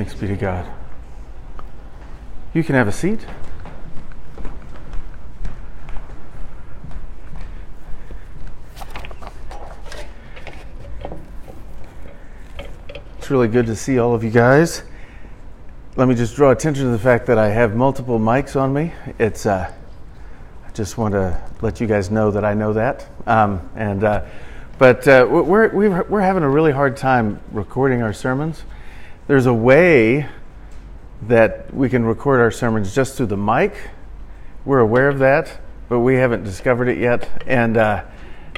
Thanks be to God. You can have a seat. It's really good to see all of you guys. Let me just draw attention to the fact that I have multiple mics on me. It's uh, I just want to let you guys know that I know that. Um, and uh, but uh, we're we're we're having a really hard time recording our sermons. There's a way that we can record our sermons just through the mic. We're aware of that, but we haven't discovered it yet. And uh,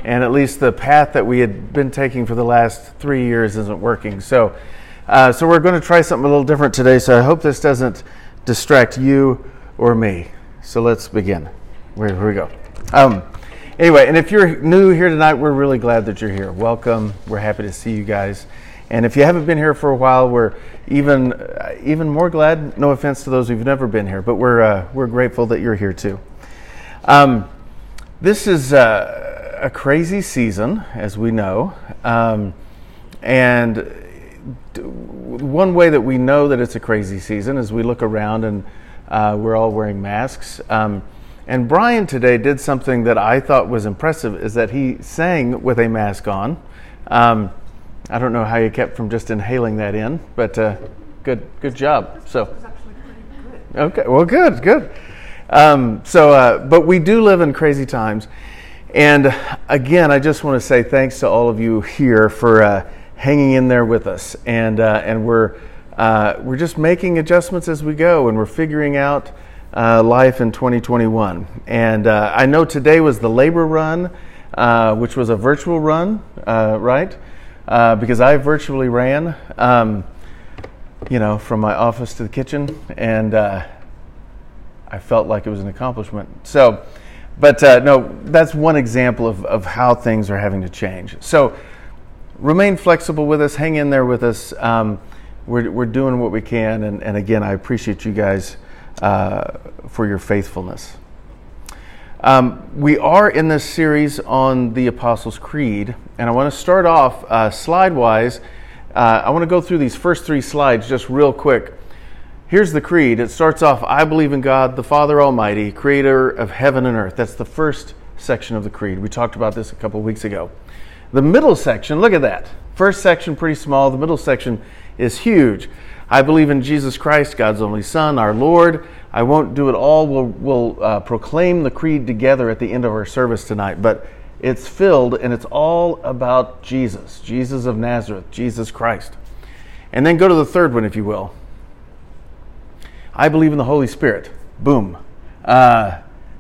and at least the path that we had been taking for the last three years isn't working. So, uh, so we're going to try something a little different today. So I hope this doesn't distract you or me. So let's begin. Where, here we go. Um, anyway, and if you're new here tonight, we're really glad that you're here. Welcome. We're happy to see you guys. And if you haven't been here for a while, we're even uh, even more glad. No offense to those who've never been here, but we're uh, we're grateful that you're here too. Um, this is uh, a crazy season, as we know, um, and one way that we know that it's a crazy season is we look around and uh, we're all wearing masks. Um, and Brian today did something that I thought was impressive: is that he sang with a mask on. Um, I don't know how you kept from just inhaling that in, but uh, good, good job. So, okay, well, good, good. Um, so, uh, but we do live in crazy times, and again, I just want to say thanks to all of you here for uh, hanging in there with us, and uh, and we're uh, we're just making adjustments as we go, and we're figuring out uh, life in 2021. And I know today was the labor run, which was a virtual run, right? Uh, because I virtually ran, um, you know, from my office to the kitchen, and uh, I felt like it was an accomplishment. So, but uh, no, that's one example of, of how things are having to change. So, remain flexible with us, hang in there with us. Um, we're, we're doing what we can, and, and again, I appreciate you guys uh, for your faithfulness. Um, we are in this series on the Apostles' Creed, and I want to start off uh, slide wise. Uh, I want to go through these first three slides just real quick. Here's the Creed. It starts off I believe in God, the Father Almighty, creator of heaven and earth. That's the first section of the Creed. We talked about this a couple weeks ago. The middle section, look at that. First section, pretty small. The middle section is huge. I believe in Jesus Christ, God's only Son, our Lord I won't do it all. We'll, we'll uh, proclaim the creed together at the end of our service tonight, but it's filled and it's all about Jesus, Jesus of Nazareth, Jesus Christ. And then go to the third one, if you will. I believe in the Holy Spirit. Boom. Uh,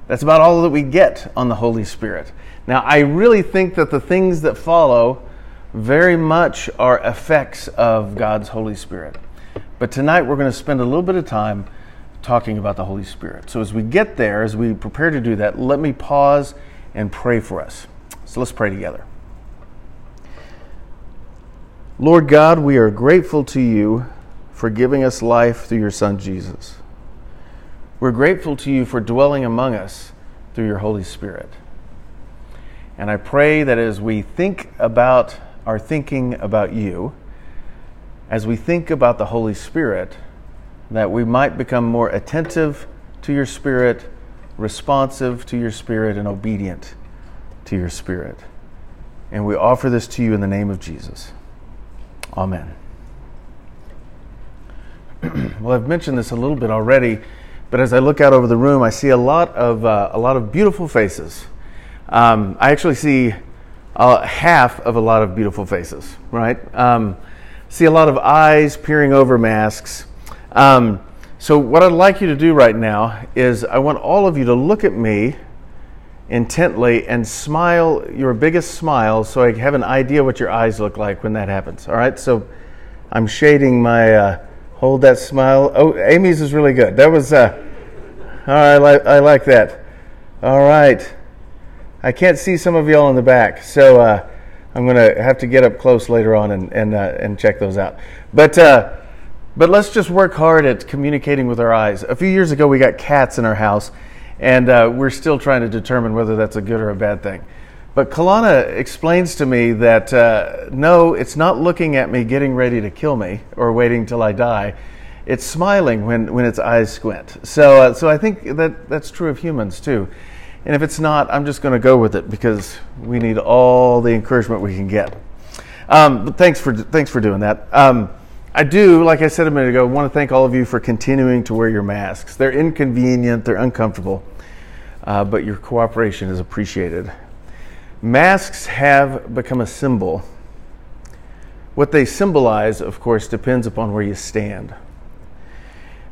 that's about all that we get on the Holy Spirit. Now, I really think that the things that follow very much are effects of God's Holy Spirit. But tonight we're going to spend a little bit of time talking about the Holy Spirit. So as we get there, as we prepare to do that, let me pause and pray for us. So let's pray together. Lord God, we are grateful to you for giving us life through your Son Jesus. We're grateful to you for dwelling among us through your Holy Spirit. And I pray that as we think about our thinking about you, as we think about the Holy Spirit, that we might become more attentive to your Spirit, responsive to your Spirit, and obedient to your Spirit. And we offer this to you in the name of Jesus. Amen. well, I've mentioned this a little bit already, but as I look out over the room, I see a lot of uh, a lot of beautiful faces. Um, I actually see uh, half of a lot of beautiful faces. Right? Um, see a lot of eyes peering over masks. Um, so, what I'd like you to do right now is I want all of you to look at me intently and smile your biggest smile so I have an idea what your eyes look like when that happens. All right? So, I'm shading my, uh, hold that smile. Oh, Amy's is really good. That was, uh, all right, I like, I like that. All right. I can't see some of y'all in the back, so uh, I'm going to have to get up close later on and, and, uh, and check those out. But, uh, but let's just work hard at communicating with our eyes. A few years ago, we got cats in our house, and uh, we're still trying to determine whether that's a good or a bad thing. But Kalana explains to me that uh, no, it's not looking at me getting ready to kill me or waiting till I die. it's smiling when, when its eyes squint. So, uh, so I think that that's true of humans too. And if it's not, I'm just going to go with it because we need all the encouragement we can get. Um, but thanks for thanks for doing that. Um, I do, like I said a minute ago, want to thank all of you for continuing to wear your masks. They're inconvenient, they're uncomfortable, uh, but your cooperation is appreciated. Masks have become a symbol. What they symbolize, of course, depends upon where you stand.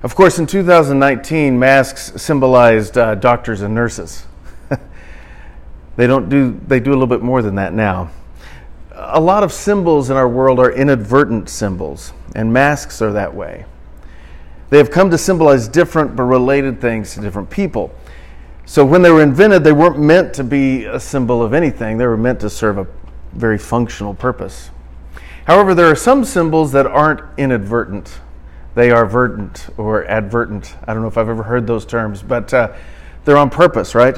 Of course, in 2019, masks symbolized uh, doctors and nurses. They don't do they do a little bit more than that now. A lot of symbols in our world are inadvertent symbols, and masks are that way. They have come to symbolize different but related things to different people. So when they were invented, they weren't meant to be a symbol of anything. They were meant to serve a very functional purpose. However, there are some symbols that aren't inadvertent they are verdant or advertent. I don't know if I've ever heard those terms, but uh, they're on purpose, right?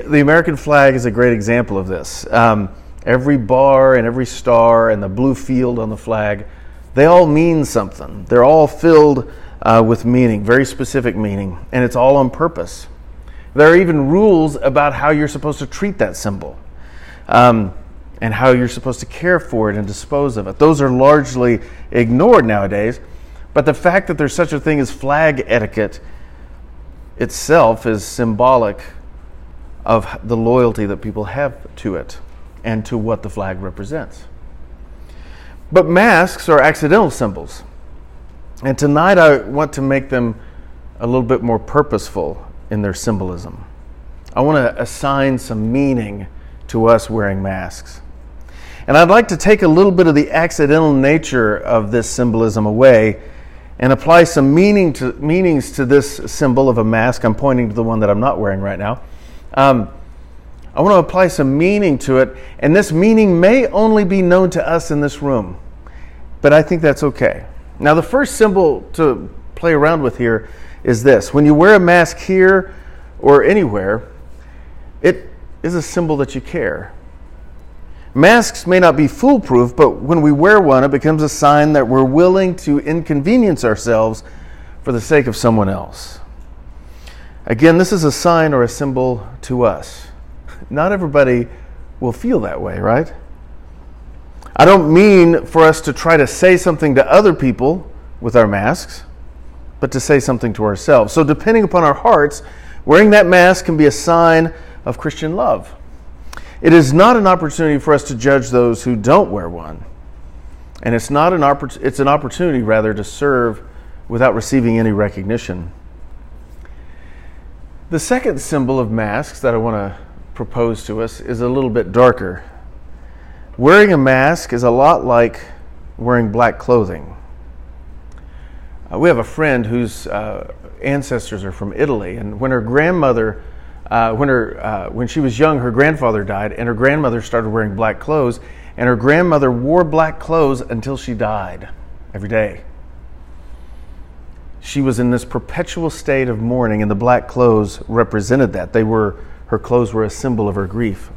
The American flag is a great example of this. Um, every bar and every star and the blue field on the flag, they all mean something. They're all filled uh, with meaning, very specific meaning, and it's all on purpose. There are even rules about how you're supposed to treat that symbol um, and how you're supposed to care for it and dispose of it. Those are largely ignored nowadays but the fact that there's such a thing as flag etiquette itself is symbolic of the loyalty that people have to it and to what the flag represents. But masks are accidental symbols. And tonight I want to make them a little bit more purposeful in their symbolism. I want to assign some meaning to us wearing masks. And I'd like to take a little bit of the accidental nature of this symbolism away and apply some meaning to, meanings to this symbol of a mask. I'm pointing to the one that I'm not wearing right now. Um, I want to apply some meaning to it, and this meaning may only be known to us in this room, but I think that's okay. Now, the first symbol to play around with here is this when you wear a mask here or anywhere, it is a symbol that you care. Masks may not be foolproof, but when we wear one, it becomes a sign that we're willing to inconvenience ourselves for the sake of someone else. Again, this is a sign or a symbol to us. Not everybody will feel that way, right? I don't mean for us to try to say something to other people with our masks, but to say something to ourselves. So, depending upon our hearts, wearing that mask can be a sign of Christian love. It is not an opportunity for us to judge those who don't wear one. And it's not an oppor- it's an opportunity rather to serve without receiving any recognition. The second symbol of masks that I want to propose to us is a little bit darker. Wearing a mask is a lot like wearing black clothing. Uh, we have a friend whose uh, ancestors are from Italy, and when her grandmother uh, when, her, uh, when she was young, her grandfather died, and her grandmother started wearing black clothes, and her grandmother wore black clothes until she died every day. She was in this perpetual state of mourning, and the black clothes represented that. They were, her clothes were a symbol of her grief.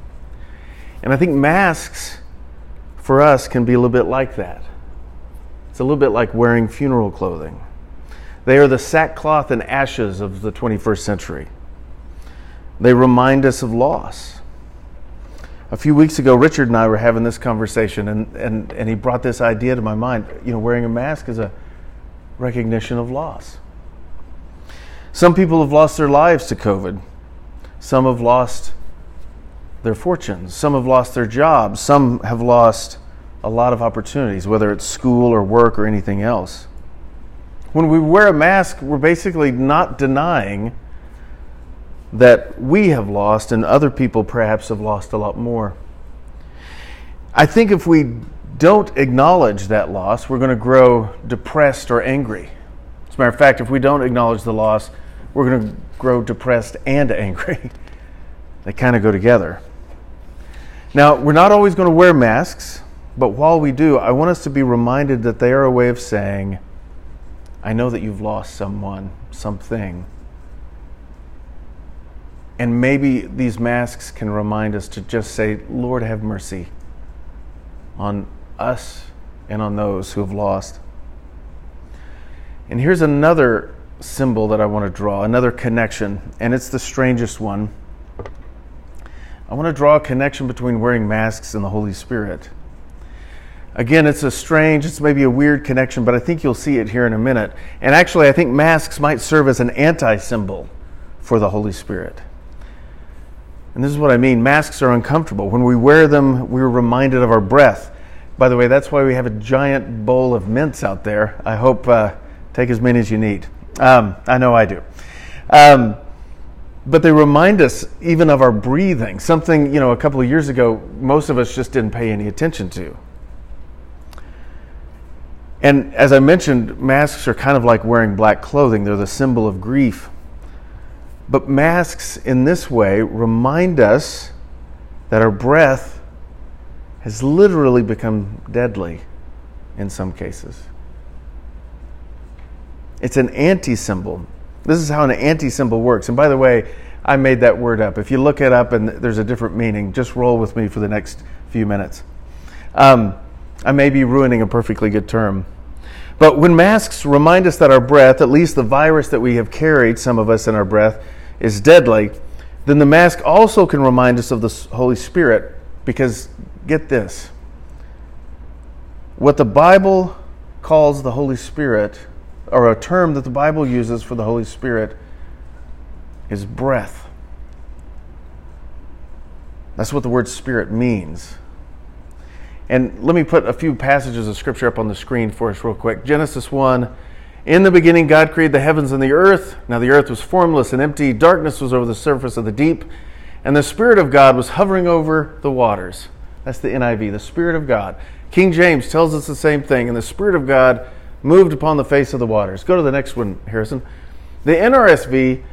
And I think masks for us can be a little bit like that. It's a little bit like wearing funeral clothing. They are the sackcloth and ashes of the 21st century. They remind us of loss. A few weeks ago, Richard and I were having this conversation, and, and, and he brought this idea to my mind. You know, wearing a mask is a recognition of loss. Some people have lost their lives to COVID. Some have lost their fortunes. Some have lost their jobs. Some have lost a lot of opportunities, whether it's school or work or anything else. When we wear a mask, we're basically not denying that we have lost and other people perhaps have lost a lot more. I think if we don't acknowledge that loss, we're going to grow depressed or angry. As a matter of fact, if we don't acknowledge the loss, we're going to grow depressed and angry. they kind of go together. Now, we're not always going to wear masks, but while we do, I want us to be reminded that they are a way of saying, I know that you've lost someone, something. And maybe these masks can remind us to just say, Lord, have mercy on us and on those who have lost. And here's another symbol that I want to draw, another connection, and it's the strangest one. I want to draw a connection between wearing masks and the Holy Spirit. Again, it's a strange, it's maybe a weird connection, but I think you'll see it here in a minute. And actually, I think masks might serve as an anti symbol for the Holy Spirit. And this is what I mean masks are uncomfortable. When we wear them, we're reminded of our breath. By the way, that's why we have a giant bowl of mints out there. I hope uh, take as many as you need. Um, I know I do. Um, but they remind us even of our breathing, something, you know, a couple of years ago, most of us just didn't pay any attention to. And as I mentioned, masks are kind of like wearing black clothing, they're the symbol of grief. But masks in this way remind us that our breath has literally become deadly in some cases. It's an anti symbol. This is how an anti symbol works. And by the way, I made that word up. If you look it up and there's a different meaning, just roll with me for the next few minutes. Um, I may be ruining a perfectly good term. But when masks remind us that our breath, at least the virus that we have carried, some of us in our breath, is deadly, then the mask also can remind us of the Holy Spirit. Because get this what the Bible calls the Holy Spirit or a term that the Bible uses for the Holy Spirit is breath. That's what the word spirit means. And let me put a few passages of scripture up on the screen for us, real quick. Genesis 1 In the beginning, God created the heavens and the earth. Now the earth was formless and empty, darkness was over the surface of the deep, and the Spirit of God was hovering over the waters. That's the NIV, the Spirit of God. King James tells us the same thing, and the Spirit of God moved upon the face of the waters. Go to the next one, Harrison. The NRSV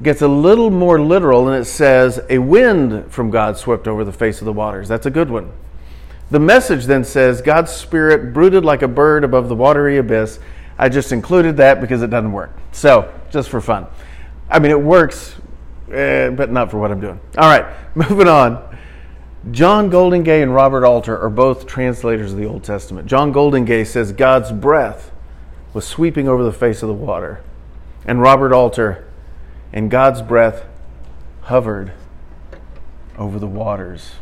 gets a little more literal and it says, A wind from God swept over the face of the waters. That's a good one. The message then says, God's Spirit brooded like a bird above the watery abyss. I just included that because it doesn't work. So, just for fun. I mean, it works, eh, but not for what I'm doing. All right, moving on. John Goldingay and Robert Alter are both translators of the Old Testament. John Goldingay says God's breath was sweeping over the face of the water. And Robert Alter, and God's breath hovered over the waters.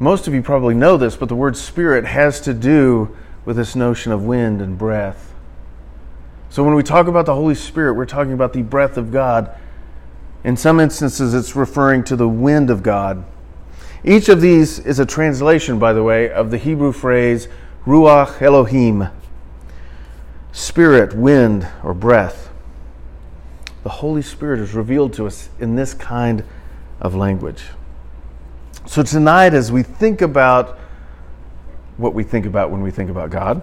Most of you probably know this, but the word spirit has to do with this notion of wind and breath. So when we talk about the Holy Spirit, we're talking about the breath of God. In some instances, it's referring to the wind of God. Each of these is a translation, by the way, of the Hebrew phrase Ruach Elohim, spirit, wind, or breath. The Holy Spirit is revealed to us in this kind of language. So, tonight, as we think about what we think about when we think about God,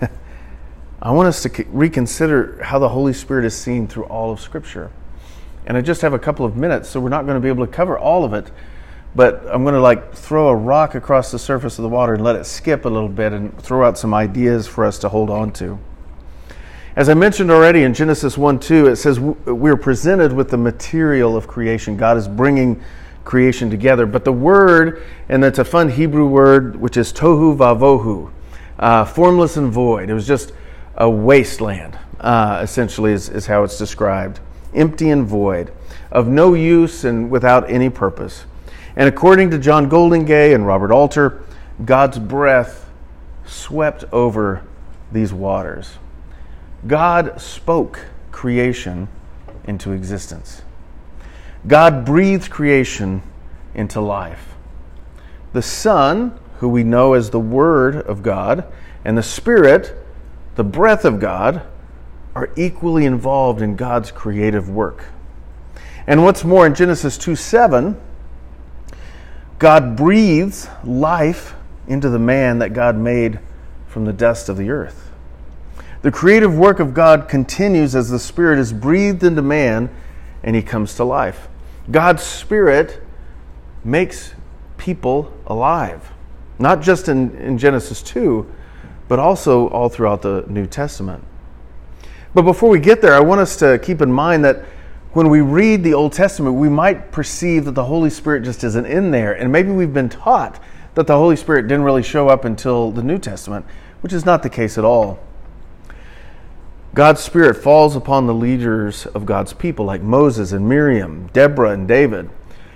I want us to reconsider how the Holy Spirit is seen through all of Scripture. And I just have a couple of minutes, so we're not going to be able to cover all of it but I'm going to like throw a rock across the surface of the water and let it skip a little bit and throw out some ideas for us to hold on to. As I mentioned already in Genesis 1 2, it says we're presented with the material of creation. God is bringing creation together. But the word, and it's a fun Hebrew word, which is tohu vavohu, uh, formless and void. It was just a wasteland, uh, essentially, is, is how it's described. Empty and void, of no use and without any purpose. And according to John Goldingay and Robert Alter, God's breath swept over these waters. God spoke creation into existence. God breathed creation into life. The Son, who we know as the Word of God, and the Spirit, the breath of God, are equally involved in God's creative work. And what's more, in Genesis 2 7, God breathes life into the man that God made from the dust of the earth. The creative work of God continues as the Spirit is breathed into man and he comes to life. God's Spirit makes people alive, not just in, in Genesis 2, but also all throughout the New Testament. But before we get there, I want us to keep in mind that when we read the Old Testament, we might perceive that the Holy Spirit just isn't in there. And maybe we've been taught that the Holy Spirit didn't really show up until the New Testament, which is not the case at all. God's Spirit falls upon the leaders of God's people, like Moses and Miriam, Deborah and David,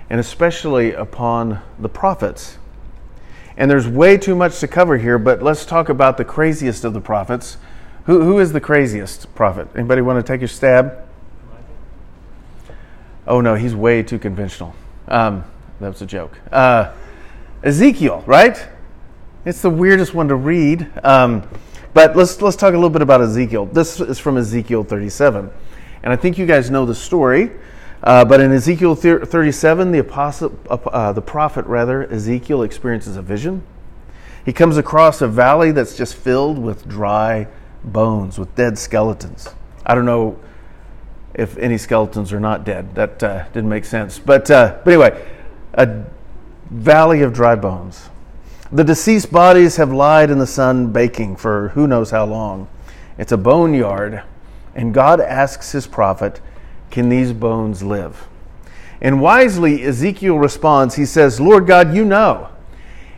and especially upon the prophets. And there's way too much to cover here, but let's talk about the craziest of the prophets. Who, who is the craziest prophet? Anybody want to take a stab? Oh no, he's way too conventional. Um, that was a joke. Uh, Ezekiel, right? It's the weirdest one to read. Um, but let's let's talk a little bit about Ezekiel. This is from Ezekiel 37, and I think you guys know the story. Uh, but in Ezekiel 37, the apostle, uh, the prophet rather, Ezekiel experiences a vision. He comes across a valley that's just filled with dry bones, with dead skeletons. I don't know if any skeletons are not dead. That uh, didn't make sense. But, uh, but anyway, a valley of dry bones. The deceased bodies have lied in the sun baking for who knows how long. It's a boneyard, and God asks his prophet, Can these bones live? And wisely, Ezekiel responds, He says, Lord God, you know.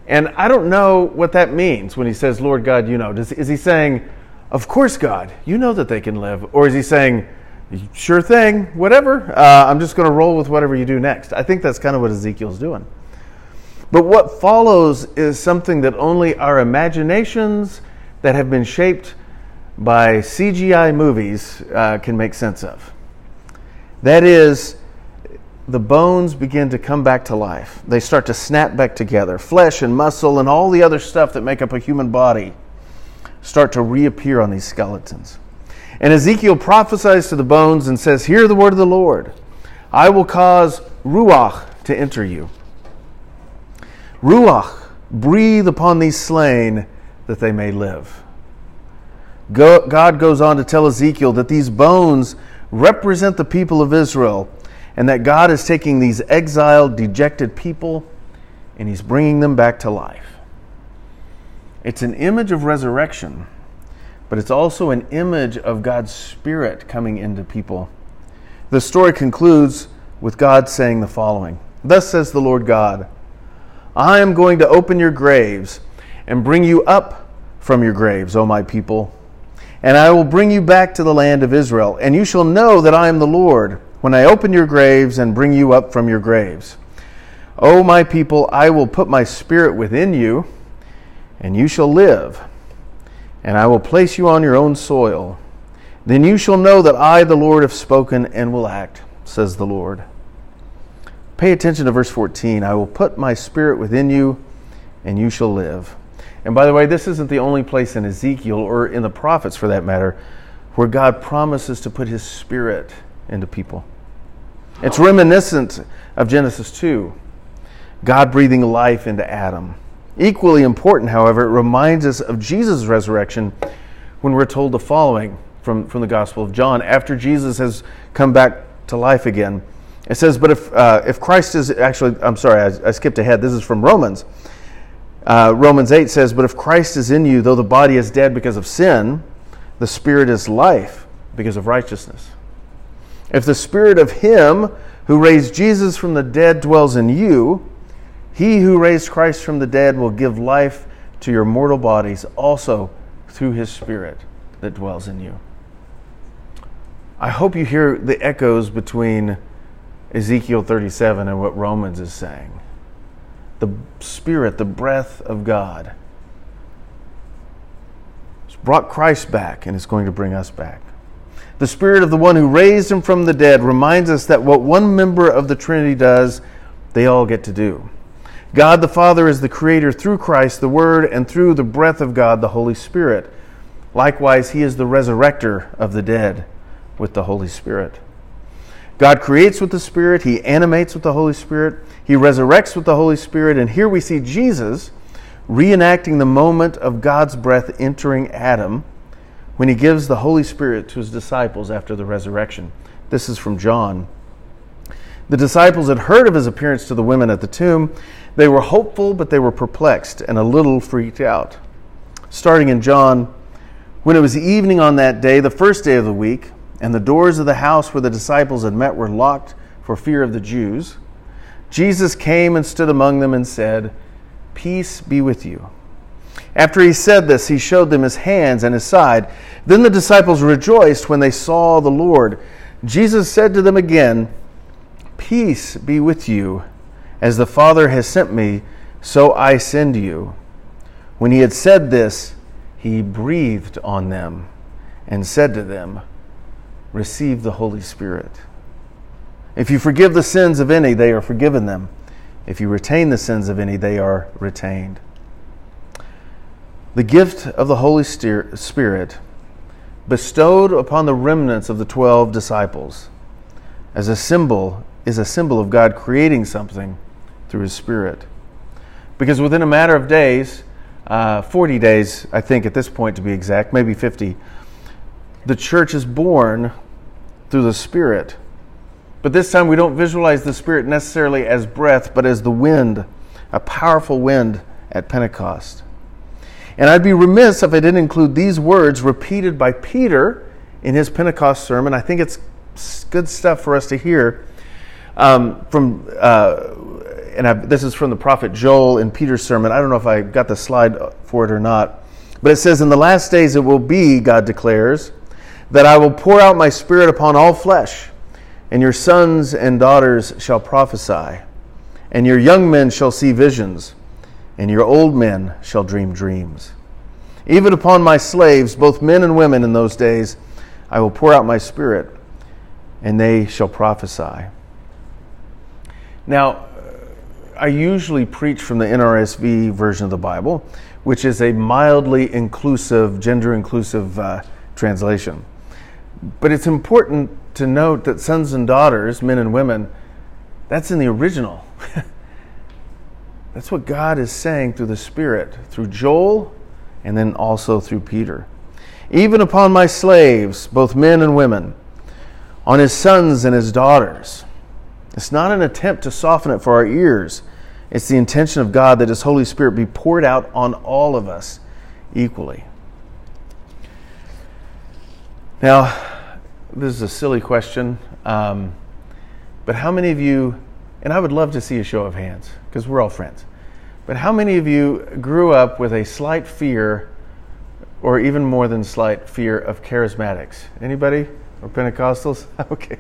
And I don't know what that means when he says, Lord God, you know. Does, is he saying, Of course, God, you know that they can live? Or is he saying, Sure thing, whatever. Uh, I'm just going to roll with whatever you do next. I think that's kind of what Ezekiel's doing. But what follows is something that only our imaginations that have been shaped by CGI movies uh, can make sense of. That is, the bones begin to come back to life. They start to snap back together. Flesh and muscle and all the other stuff that make up a human body start to reappear on these skeletons. And Ezekiel prophesies to the bones and says, Hear the word of the Lord. I will cause Ruach to enter you Ruach, breathe upon these slain that they may live. God goes on to tell Ezekiel that these bones represent the people of Israel and that God is taking these exiled, dejected people and he's bringing them back to life. It's an image of resurrection, but it's also an image of God's Spirit coming into people. The story concludes with God saying the following Thus says the Lord God. I am going to open your graves and bring you up from your graves, O my people. And I will bring you back to the land of Israel. And you shall know that I am the Lord when I open your graves and bring you up from your graves. O my people, I will put my spirit within you, and you shall live. And I will place you on your own soil. Then you shall know that I, the Lord, have spoken and will act, says the Lord. Pay attention to verse 14. I will put my spirit within you, and you shall live. And by the way, this isn't the only place in Ezekiel, or in the prophets for that matter, where God promises to put his spirit into people. It's reminiscent of Genesis 2, God breathing life into Adam. Equally important, however, it reminds us of Jesus' resurrection when we're told the following from, from the Gospel of John. After Jesus has come back to life again, it says, but if, uh, if Christ is actually, I'm sorry, I, I, skipped ahead. This is from Romans. Uh, Romans 8 says, But if Christ is in you, though the body is dead because of sin, the spirit is life because of righteousness. If the spirit of him who raised Jesus from the dead dwells in you, he who raised Christ from the dead will give life to your mortal bodies also through his spirit that dwells in you. I hope you hear the echoes between Ezekiel 37 and what Romans is saying. The Spirit, the breath of God, has brought Christ back and is going to bring us back. The Spirit of the one who raised him from the dead reminds us that what one member of the Trinity does, they all get to do. God the Father is the Creator through Christ, the Word, and through the breath of God, the Holy Spirit. Likewise, He is the resurrector of the dead with the Holy Spirit. God creates with the Spirit, He animates with the Holy Spirit, He resurrects with the Holy Spirit, and here we see Jesus reenacting the moment of God's breath entering Adam when He gives the Holy Spirit to His disciples after the resurrection. This is from John. The disciples had heard of His appearance to the women at the tomb. They were hopeful, but they were perplexed and a little freaked out. Starting in John, when it was evening on that day, the first day of the week, and the doors of the house where the disciples had met were locked for fear of the Jews, Jesus came and stood among them and said, Peace be with you. After he said this, he showed them his hands and his side. Then the disciples rejoiced when they saw the Lord. Jesus said to them again, Peace be with you. As the Father has sent me, so I send you. When he had said this, he breathed on them and said to them, Receive the Holy Spirit. If you forgive the sins of any, they are forgiven them. If you retain the sins of any, they are retained. The gift of the Holy Spirit bestowed upon the remnants of the 12 disciples as a symbol is a symbol of God creating something through his spirit. Because within a matter of days, uh, 40 days, I think at this point to be exact, maybe 50, the church is born through the Spirit. But this time we don't visualize the Spirit necessarily as breath, but as the wind, a powerful wind at Pentecost. And I'd be remiss if I didn't include these words repeated by Peter in his Pentecost sermon. I think it's good stuff for us to hear. Um, from uh, and I've, this is from the prophet Joel in Peter's sermon. I don't know if I got the slide for it or not, but it says, "In the last days it will be," God declares, "that I will pour out my spirit upon all flesh, and your sons and daughters shall prophesy, and your young men shall see visions." and your old men shall dream dreams. Even upon my slaves, both men and women in those days, I will pour out my spirit, and they shall prophesy. Now, I usually preach from the NRSV version of the Bible, which is a mildly inclusive, gender inclusive uh, translation. But it's important to note that sons and daughters, men and women, that's in the original. That's what God is saying through the Spirit, through Joel, and then also through Peter. Even upon my slaves, both men and women, on his sons and his daughters. It's not an attempt to soften it for our ears. It's the intention of God that his Holy Spirit be poured out on all of us equally. Now, this is a silly question, um, but how many of you, and I would love to see a show of hands, because we're all friends. But how many of you grew up with a slight fear, or even more than slight fear, of charismatics? Anybody? Or Pentecostals? okay.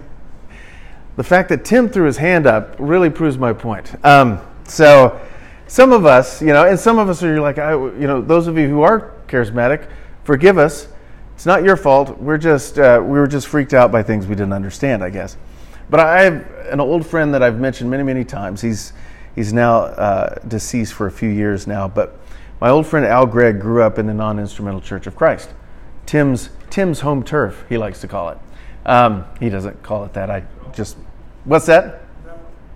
The fact that Tim threw his hand up really proves my point. Um, so, some of us, you know, and some of us are like, I, you know, those of you who are charismatic, forgive us. It's not your fault. We're just, uh, we were just freaked out by things we didn't understand, I guess. But I have an old friend that I've mentioned many, many times. He's he's now uh, deceased for a few years now. But my old friend Al Gregg grew up in the non-instrumental Church of Christ. Tim's Tim's home turf, he likes to call it. Um, he doesn't call it that. I just what's that?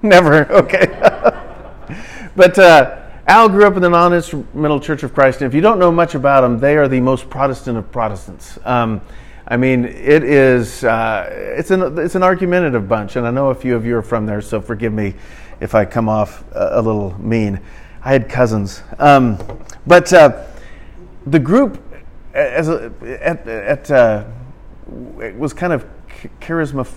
Never. Okay. but uh, Al grew up in the non-instrumental Church of Christ, and if you don't know much about them, they are the most Protestant of Protestants. Um, I mean, it is uh, it's an it's an argumentative bunch, and I know a few of you are from there, so forgive me if I come off a, a little mean. I had cousins, um, but uh, the group as a, at, at uh, was kind of charisma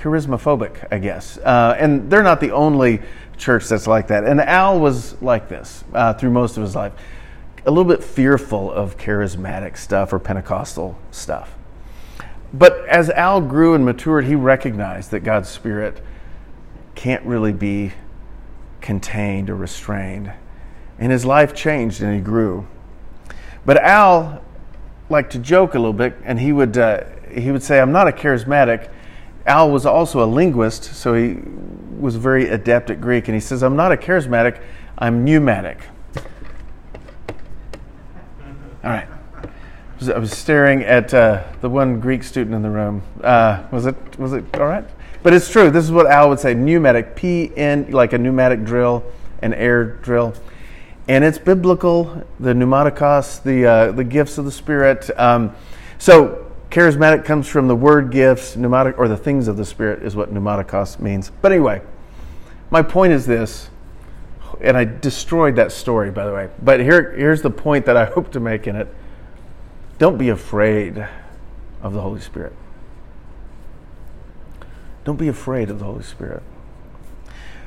charismaphobic, I guess, uh, and they're not the only church that's like that. And Al was like this uh, through most of his life, a little bit fearful of charismatic stuff or Pentecostal stuff. But as Al grew and matured, he recognized that God's Spirit can't really be contained or restrained. And his life changed and he grew. But Al liked to joke a little bit, and he would, uh, he would say, I'm not a charismatic. Al was also a linguist, so he was very adept at Greek. And he says, I'm not a charismatic, I'm pneumatic. All right. I was staring at uh, the one Greek student in the room. Uh, was it was it all right? But it's true. This is what Al would say: pneumatic, P N, like a pneumatic drill, an air drill, and it's biblical. The pneumatikos, the uh, the gifts of the Spirit. Um, so charismatic comes from the word gifts. Pneumatic or the things of the Spirit is what pneumatikos means. But anyway, my point is this, and I destroyed that story by the way. But here here's the point that I hope to make in it don't be afraid of the Holy Spirit. Don't be afraid of the Holy Spirit.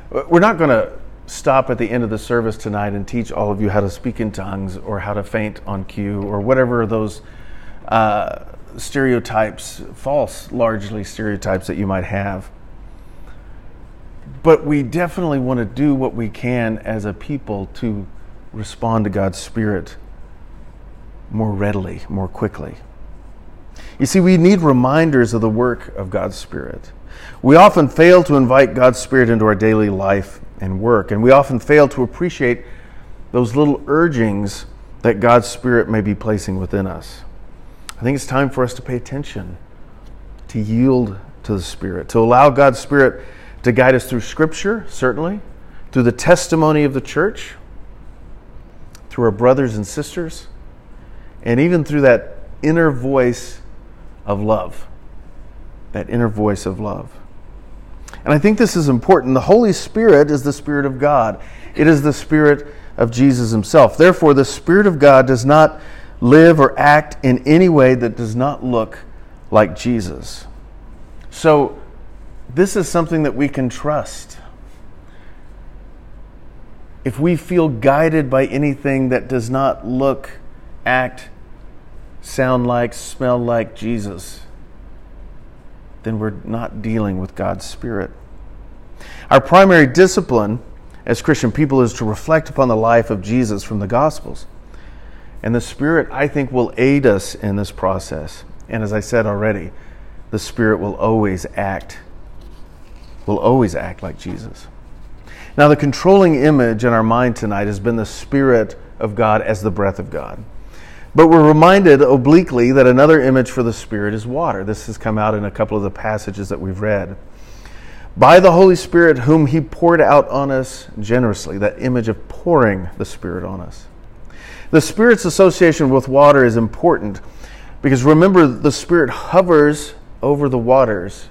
We're not going to stop at the end of the service tonight and teach all of you how to speak in tongues or how to faint on cue or whatever those uh, stereotypes, false, largely stereotypes that you might have. But we definitely want to do what we can as a people to respond to God's Spirit more readily, more quickly. You see, we need reminders of the work of God's Spirit. We often fail to invite God's Spirit into our daily life and work, and we often fail to appreciate those little urgings that God's Spirit may be placing within us. I think it's time for us to pay attention, to yield to the Spirit, to allow God's Spirit to guide us through Scripture, certainly, through the testimony of the church, through our brothers and sisters, and even through that inner voice of love. That inner voice of love. And I think this is important. The Holy Spirit is the Spirit of God, it is the Spirit of Jesus Himself. Therefore, the Spirit of God does not live or act in any way that does not look like Jesus. So, this is something that we can trust. If we feel guided by anything that does not look, act, sound like, smell like Jesus, then we're not dealing with God's Spirit. Our primary discipline as Christian people is to reflect upon the life of Jesus from the Gospels. And the Spirit, I think, will aid us in this process. And as I said already, the Spirit will always act, will always act like Jesus. Now, the controlling image in our mind tonight has been the Spirit of God as the breath of God. But we're reminded obliquely that another image for the Spirit is water. This has come out in a couple of the passages that we've read. By the Holy Spirit, whom He poured out on us generously, that image of pouring the Spirit on us. The Spirit's association with water is important because remember, the Spirit hovers over the waters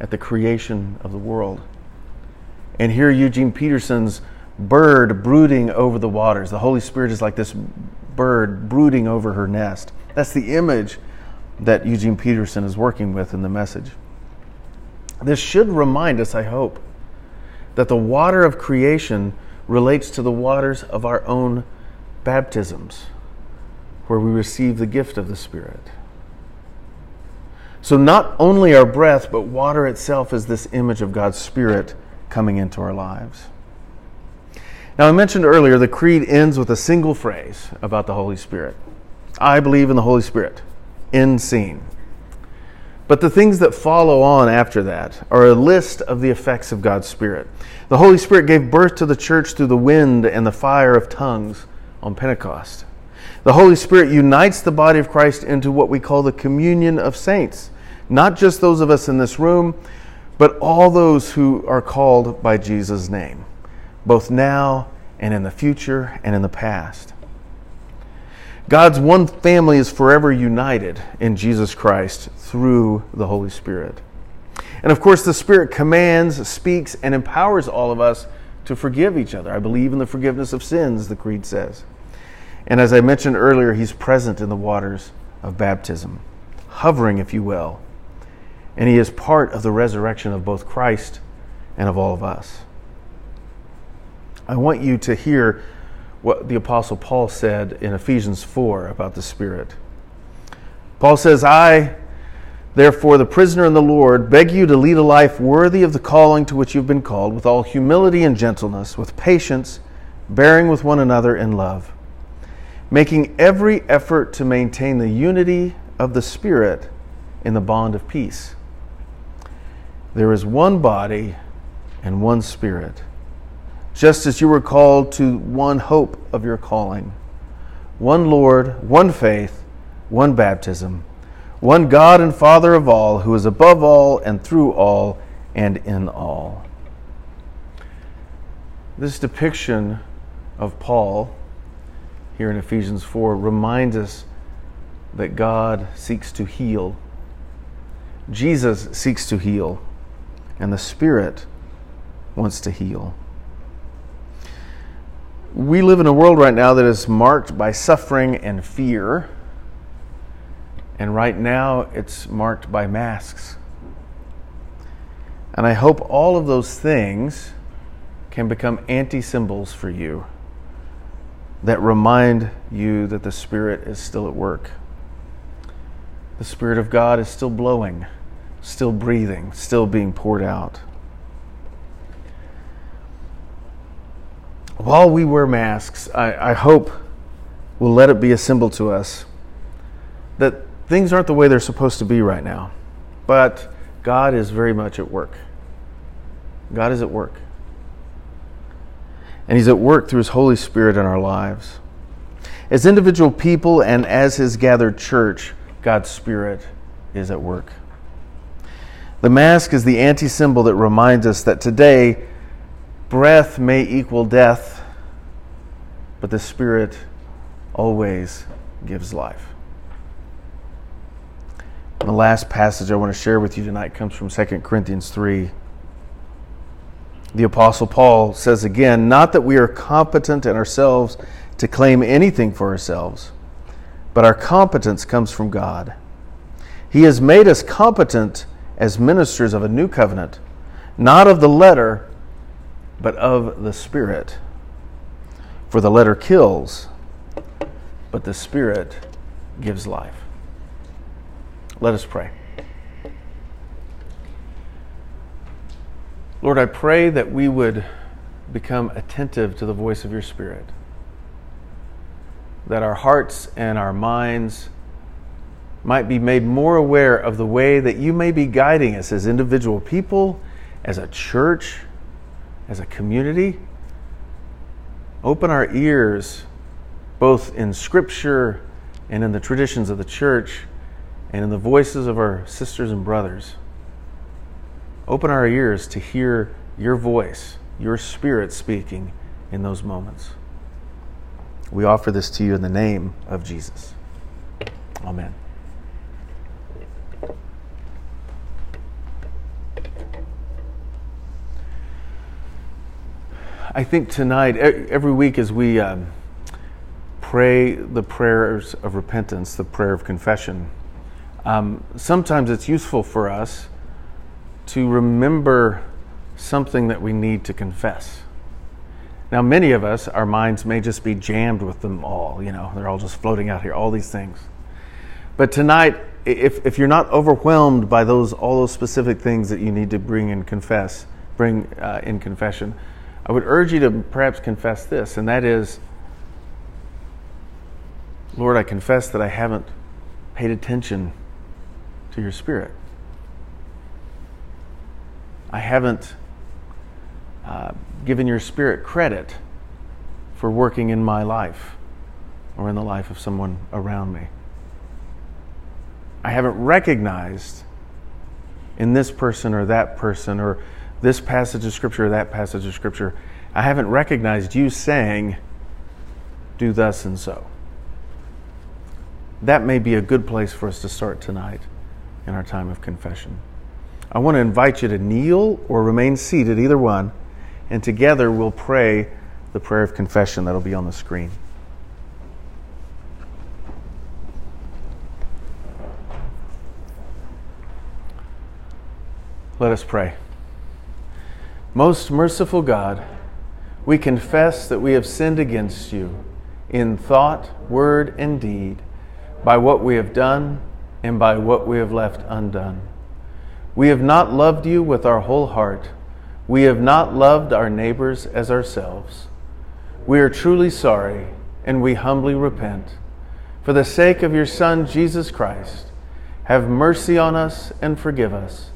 at the creation of the world. And here, Eugene Peterson's bird brooding over the waters. The Holy Spirit is like this bird brooding over her nest. That's the image that Eugene Peterson is working with in the message. This should remind us, I hope, that the water of creation relates to the waters of our own baptisms, where we receive the gift of the Spirit. So, not only our breath, but water itself is this image of God's Spirit coming into our lives. Now, I mentioned earlier the creed ends with a single phrase about the Holy Spirit I believe in the Holy Spirit. End scene. But the things that follow on after that are a list of the effects of God's Spirit. The Holy Spirit gave birth to the church through the wind and the fire of tongues on Pentecost. The Holy Spirit unites the body of Christ into what we call the communion of saints, not just those of us in this room, but all those who are called by Jesus' name, both now and in the future and in the past. God's one family is forever united in Jesus Christ through the Holy Spirit. And of course, the Spirit commands, speaks, and empowers all of us to forgive each other. I believe in the forgiveness of sins, the Creed says. And as I mentioned earlier, He's present in the waters of baptism, hovering, if you will. And He is part of the resurrection of both Christ and of all of us. I want you to hear what the Apostle Paul said in Ephesians 4 about the Spirit. Paul says, I, therefore, the prisoner in the Lord, beg you to lead a life worthy of the calling to which you've been called, with all humility and gentleness, with patience, bearing with one another in love, making every effort to maintain the unity of the Spirit in the bond of peace. There is one body and one Spirit just as you were called to one hope of your calling one Lord, one faith, one baptism, one God and Father of all, who is above all and through all and in all. This depiction of Paul here in Ephesians 4 reminds us that God seeks to heal. Jesus seeks to heal, and the Spirit wants to heal we live in a world right now that is marked by suffering and fear. And right now, it's marked by masks. And I hope all of those things can become anti symbols for you that remind you that the Spirit is still at work. The Spirit of God is still blowing, still breathing, still being poured out. While we wear masks, I, I hope we'll let it be a symbol to us that things aren't the way they're supposed to be right now. But God is very much at work. God is at work. And He's at work through His Holy Spirit in our lives. As individual people and as His gathered church, God's Spirit is at work. The mask is the anti symbol that reminds us that today breath may equal death, but the Spirit always gives life. The last passage I want to share with you tonight comes from 2 Corinthians 3. The Apostle Paul says again, Not that we are competent in ourselves to claim anything for ourselves, but our competence comes from God. He has made us competent as ministers of a new covenant, not of the letter, but of the Spirit. For the letter kills, but the Spirit gives life. Let us pray. Lord, I pray that we would become attentive to the voice of your Spirit, that our hearts and our minds might be made more aware of the way that you may be guiding us as individual people, as a church, as a community. Open our ears, both in Scripture and in the traditions of the church and in the voices of our sisters and brothers. Open our ears to hear your voice, your spirit speaking in those moments. We offer this to you in the name of Jesus. Amen. I think tonight, every week, as we um, pray the prayers of repentance, the prayer of confession, um, sometimes it's useful for us to remember something that we need to confess. Now, many of us, our minds may just be jammed with them all. You know, they're all just floating out here, all these things. But tonight, if, if you're not overwhelmed by those all those specific things that you need to bring and confess, bring uh, in confession, I would urge you to perhaps confess this, and that is, Lord, I confess that I haven't paid attention to your spirit. I haven't uh, given your spirit credit for working in my life or in the life of someone around me. I haven't recognized in this person or that person or this passage of Scripture or that passage of Scripture, I haven't recognized you saying, do thus and so. That may be a good place for us to start tonight in our time of confession. I want to invite you to kneel or remain seated, either one, and together we'll pray the prayer of confession that'll be on the screen. Let us pray. Most merciful God, we confess that we have sinned against you in thought, word, and deed, by what we have done and by what we have left undone. We have not loved you with our whole heart. We have not loved our neighbors as ourselves. We are truly sorry and we humbly repent. For the sake of your Son, Jesus Christ, have mercy on us and forgive us,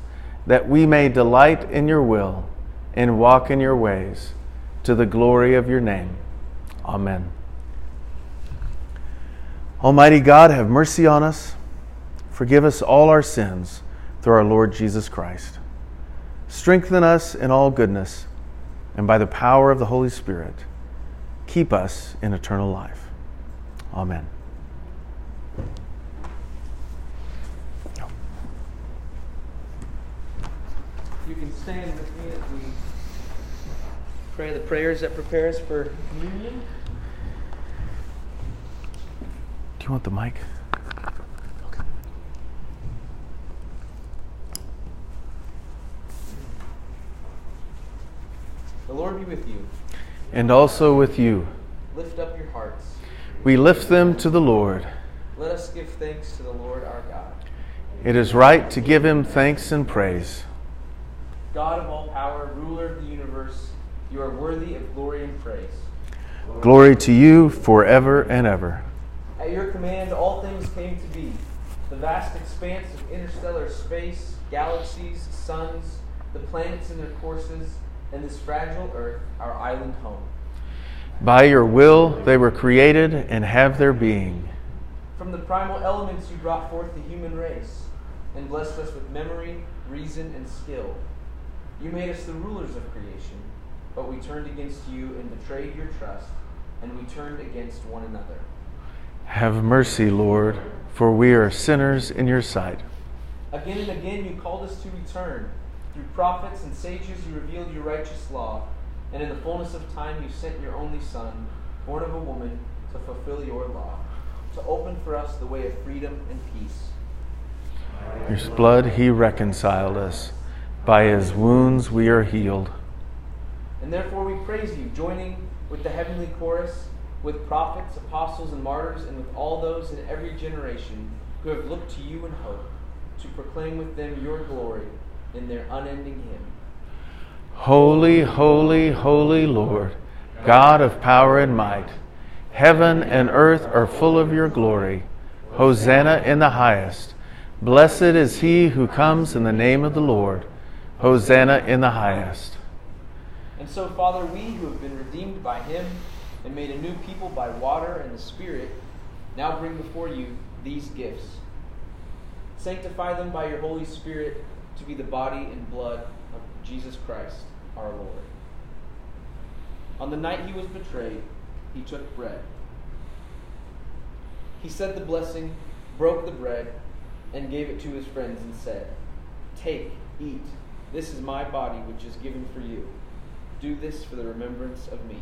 that we may delight in your will and walk in your ways to the glory of your name. Amen. Almighty God, have mercy on us Forgive us all our sins through our Lord Jesus Christ. Strengthen us in all goodness, and by the power of the Holy Spirit, keep us in eternal life. Amen. You can stand with me as we pray the prayers that prepare us for communion. Do you want the mic? The Lord be with you. And also with you. Lift up your hearts. We lift them to the Lord. Let us give thanks to the Lord our God. It is right to give him thanks and praise. God of all power, ruler of the universe, you are worthy of glory and praise. Glory to you forever and ever. At your command, all things came to be. The vast expanse of interstellar space, galaxies, suns, the planets in their courses, and this fragile earth, our island home. By your will they were created and have their being. From the primal elements you brought forth the human race, and blessed us with memory, reason, and skill. You made us the rulers of creation, but we turned against you and betrayed your trust, and we turned against one another. Have mercy, Lord, for we are sinners in your sight. Again and again you called us to return. Through prophets and sages you revealed your righteous law, and in the fullness of time you sent your only Son, born of a woman, to fulfill your law, to open for us the way of freedom and peace. Your blood he reconciled us. By his wounds we are healed. And therefore we praise you, joining with the heavenly chorus, with prophets, apostles, and martyrs, and with all those in every generation who have looked to you in hope, to proclaim with them your glory in their unending hymn. Holy, holy, holy Lord, God of power and might, heaven and earth are full of your glory. Hosanna in the highest. Blessed is he who comes in the name of the Lord. Hosanna in the highest. And so, Father, we who have been redeemed by him and made a new people by water and the Spirit, now bring before you these gifts. Sanctify them by your Holy Spirit to be the body and blood of Jesus Christ, our Lord. On the night he was betrayed, he took bread. He said the blessing, broke the bread, and gave it to his friends and said, Take, eat. This is my body, which is given for you. Do this for the remembrance of me.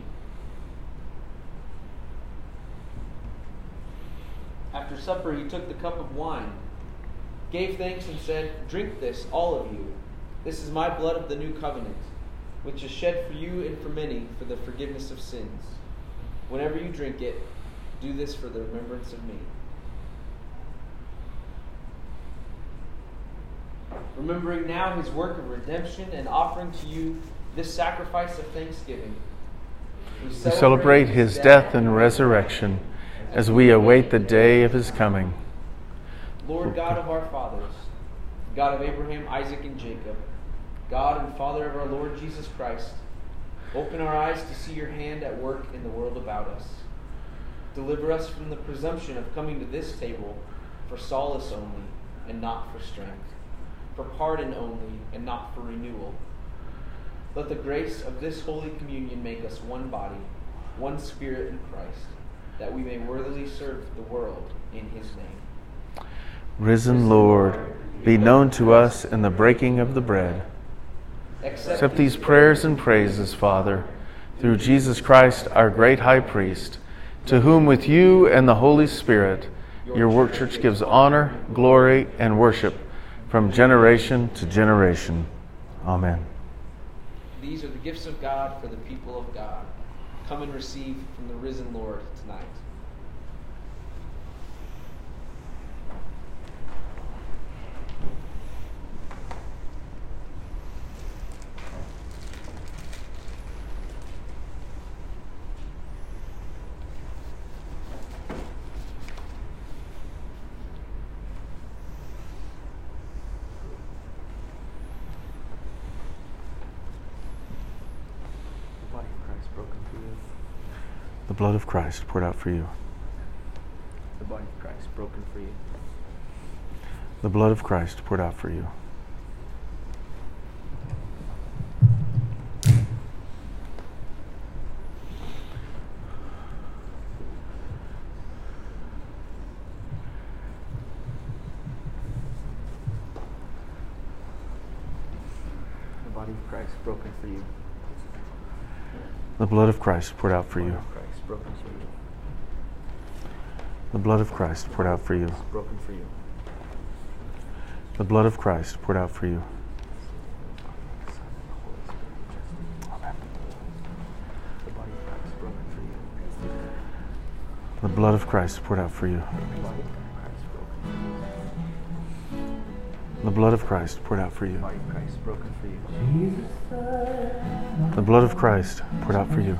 After supper, he took the cup of wine, gave thanks, and said, Drink this, all of you. This is my blood of the new covenant, which is shed for you and for many for the forgiveness of sins. Whenever you drink it, do this for the remembrance of me. Remembering now his work of redemption and offering to you this sacrifice of thanksgiving. We celebrate his death and resurrection as we await the day of his coming. Lord God of our fathers, God of Abraham, Isaac, and Jacob, God and Father of our Lord Jesus Christ, open our eyes to see your hand at work in the world about us. Deliver us from the presumption of coming to this table for solace only and not for strength, for pardon only and not for renewal. Let the grace of this Holy Communion make us one body, one spirit in Christ, that we may worthily serve the world in his name. Risen Lord, be known to us in the breaking of the bread. Accept these prayers and praises, Father, through Jesus Christ, our great high priest, to whom with you and the Holy Spirit your work church gives honor, glory, and worship from generation to generation. Amen. These are the gifts of God for the people of God. Come and receive from the risen Lord tonight. The body of Christ broken for you. The blood of Christ poured out for you. The body of Christ broken for you. The blood of Christ poured out for you. The body of Christ broken for you. The blood of Christ poured out for you. blood of Christ poured out for you. Broken for you. The blood of Christ poured out for you. Amen. The blood of Christ poured out for you. The blood of Christ poured out for you. The blood of Christ poured out for you.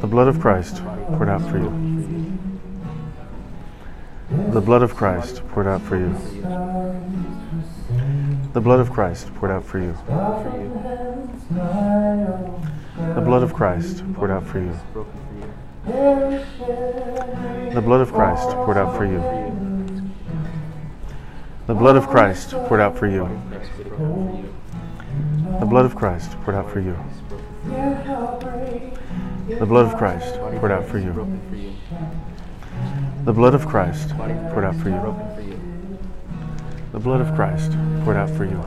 The blood of Christ poured out for you. The blood of Christ poured out for you. The blood of Christ poured out for you. The blood of Christ poured out for you. The blood of Christ poured out for you. The blood of Christ poured out for you. The blood of Christ poured out for you. The blood of Christ poured out for you. The blood of Christ poured out for you. The blood of Christ poured out for you.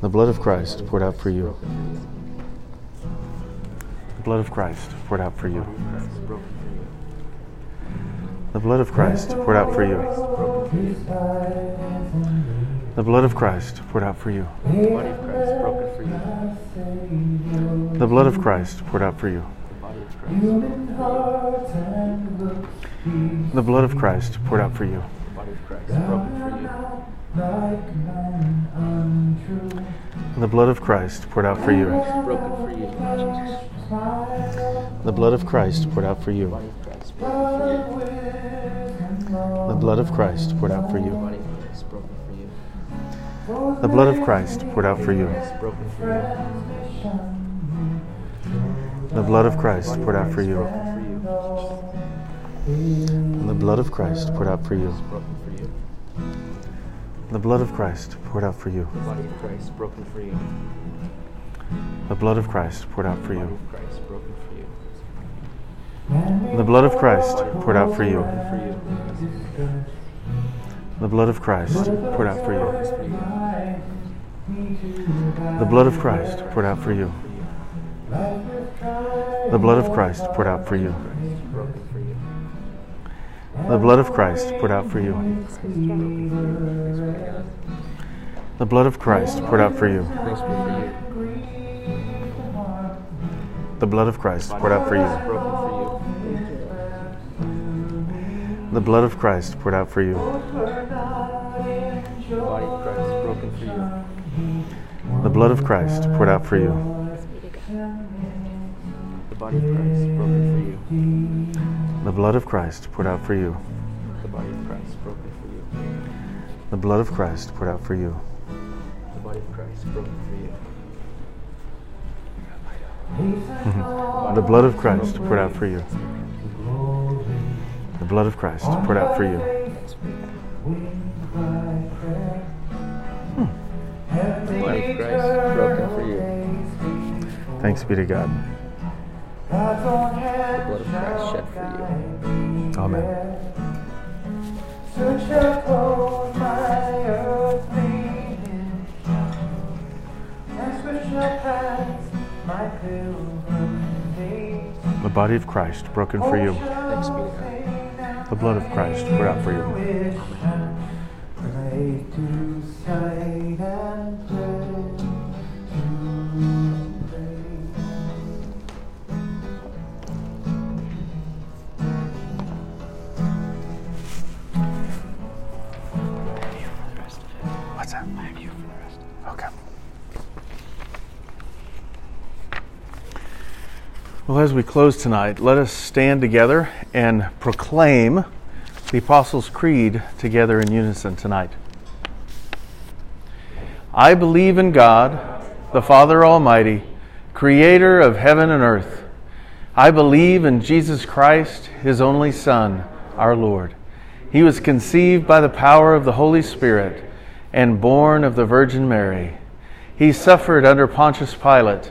The blood of Christ poured out for you. The blood of Christ poured out for you. The blood of Christ poured out for you. The blood of Christ poured out for you. Body of Christ broken for you. The blood of Christ poured out for you. The. The blood of Christ poured out for you. The. The blood of Christ poured out for you. The blood of Christ poured out for you. The blood of Christ poured out for you. The blood of Christ poured out for you. The blood of Christ poured out for you. The blood of Christ poured out for you. The blood of Christ poured out for you. The body of Christ broken for you. The blood of Christ poured out for you. The blood of Christ poured out for you. The blood of Christ poured out for you. The blood of Christ poured out for you. The blood of Christ poured out for you. The blood of Christ poured out for you. The blood of Christ poured out for you. The blood of Christ poured out for you. The blood of Christ poured out for you. you. Body of Christ broken for you. The blood of Christ poured out for you. The body of Christ broken for you. The blood of Christ poured out for you. The body of Christ broken for you. The blood of Christ poured out for you. The body of Christ broken for you. The blood of Christ poured out for you. The blood of Christ poured out for you. The body of Christ broken for you. Thanks be to God. The blood of Christ shed for you. Amen. The body of Christ broken for you. The blood of Christ poured out for you. As we close tonight, let us stand together and proclaim the Apostles' Creed together in unison tonight. I believe in God, the Father Almighty, creator of heaven and earth. I believe in Jesus Christ, his only Son, our Lord. He was conceived by the power of the Holy Spirit and born of the Virgin Mary. He suffered under Pontius Pilate,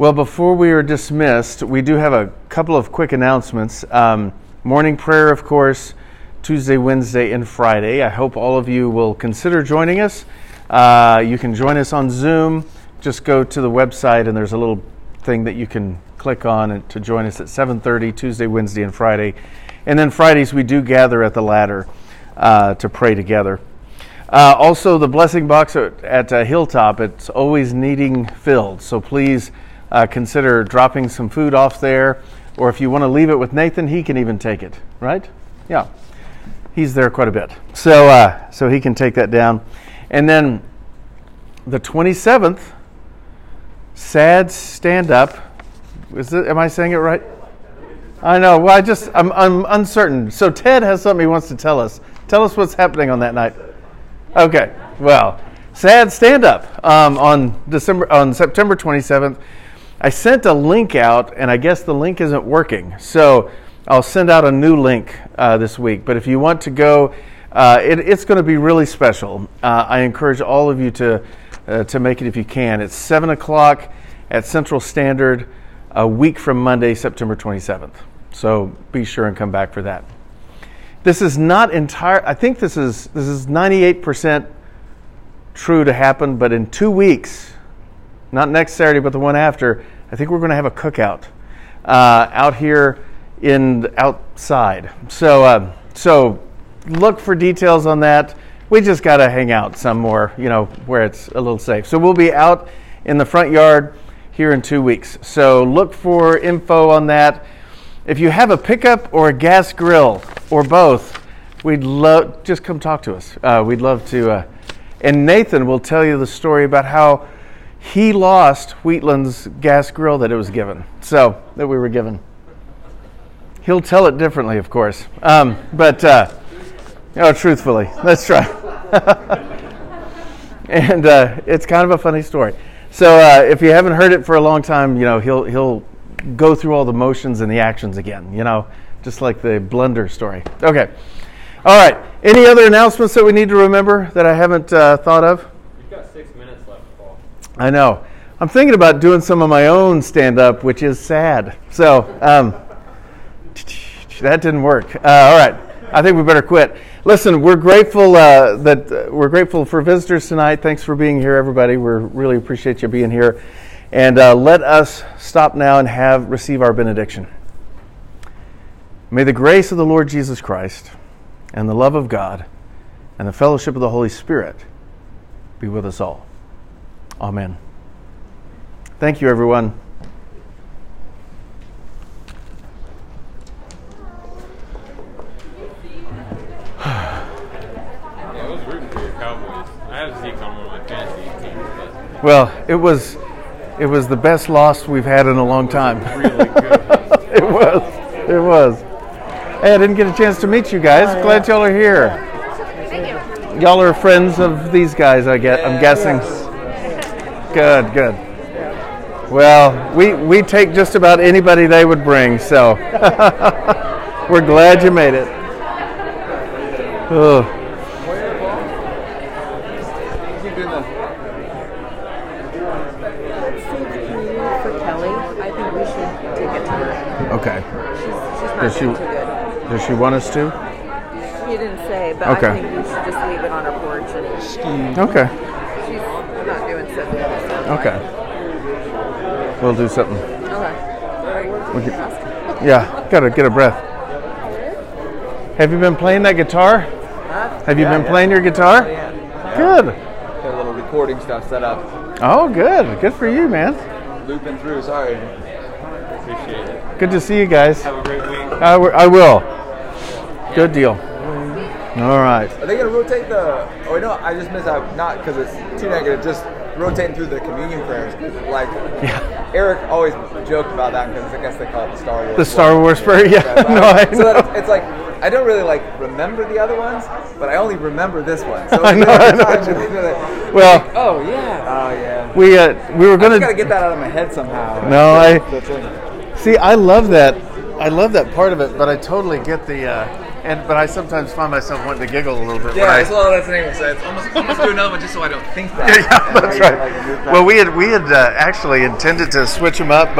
Well, before we are dismissed, we do have a couple of quick announcements. Um, morning prayer, of course, Tuesday, Wednesday, and Friday. I hope all of you will consider joining us. Uh, you can join us on Zoom. Just go to the website, and there's a little thing that you can click on to join us at 7:30 Tuesday, Wednesday, and Friday. And then Fridays we do gather at the ladder uh, to pray together. Uh, also, the blessing box at, at uh, Hilltop it's always needing filled. So please uh, consider dropping some food off there, or if you want to leave it with Nathan, he can even take it. Right? Yeah, he's there quite a bit, so uh, so he can take that down. And then the 27th, sad stand up. Is it, am I saying it right? I know. Well, I just I'm, I'm uncertain. So Ted has something he wants to tell us. Tell us what's happening on that night. Okay. Well, sad stand up um, on December on September 27th. I sent a link out, and I guess the link isn't working. So I'll send out a new link uh, this week. But if you want to go, uh, it, it's going to be really special. Uh, I encourage all of you to uh, to make it if you can. It's seven o'clock at Central Standard, a week from Monday, September 27th. So be sure and come back for that. This is not entire. I think this is this is 98 percent true to happen. But in two weeks not next Saturday, but the one after, I think we're going to have a cookout uh, out here in outside. So, uh, so look for details on that. We just got to hang out some more, you know, where it's a little safe. So we'll be out in the front yard here in two weeks. So look for info on that. If you have a pickup or a gas grill or both, we'd love just come talk to us. Uh, we'd love to. Uh, and Nathan will tell you the story about how he lost Wheatland's gas grill that it was given, so that we were given. He'll tell it differently, of course, um, but uh, oh, truthfully, let's try. and uh, it's kind of a funny story. So uh, if you haven't heard it for a long time, you know he'll he'll go through all the motions and the actions again. You know, just like the blunder story. Okay. All right. Any other announcements that we need to remember that I haven't uh, thought of? I know. I'm thinking about doing some of my own stand up, which is sad. So um, that didn't work. Uh, all right. I think we better quit. Listen, we're grateful uh, that uh, we're grateful for visitors tonight. Thanks for being here, everybody. We really appreciate you being here. And uh, let us stop now and have receive our benediction. May the grace of the Lord Jesus Christ and the love of God and the fellowship of the Holy Spirit be with us all. Amen. Thank you, everyone. Well, it was it was the best loss we've had in a long time. It was. It was. Hey, I didn't get a chance to meet you guys. Oh, Glad y'all are here. Y'all are friends of these guys, I get. I'm guessing. Good, good. Well, we, we take just about anybody they would bring, so we're glad you made it. Oh. Okay. She's, she's does she does she want us to? She didn't say, but okay. I think we should just leave it on her porch and Okay. Okay. We'll do something. Okay. Yeah, gotta get a breath. Have you been playing that guitar? Huh? Have you yeah, been yeah. playing your guitar? Oh, yeah. Good. Got a little recording stuff set up. Oh, good. Good for you, man. Looping through. Sorry. Appreciate it. Good to see you guys. Have a great week. I, w- I will. Good deal. All right. Are they gonna rotate the? Oh no, I just missed out. Not because it's too negative. Just rotating through the communion prayers. Like yeah. Eric always joked about that because I guess they call it the Star Wars. The Star Wars prayer, yeah. no, I so know. it's like I don't really like remember the other ones, but I only rember this one. So I know, I know. Well, like, oh yeah, oh yeah. We uh, we were gonna. I gotta get that out of my head somehow. No, I. See, I love that. I love that part of it, but I totally get the. Uh, and but I sometimes find myself wanting to giggle a little bit. Yeah, when I, that's all that's the name. So it's almost, almost do another one just so I don't think that. yeah, that's right. Well, we had we had uh, actually intended to switch them up.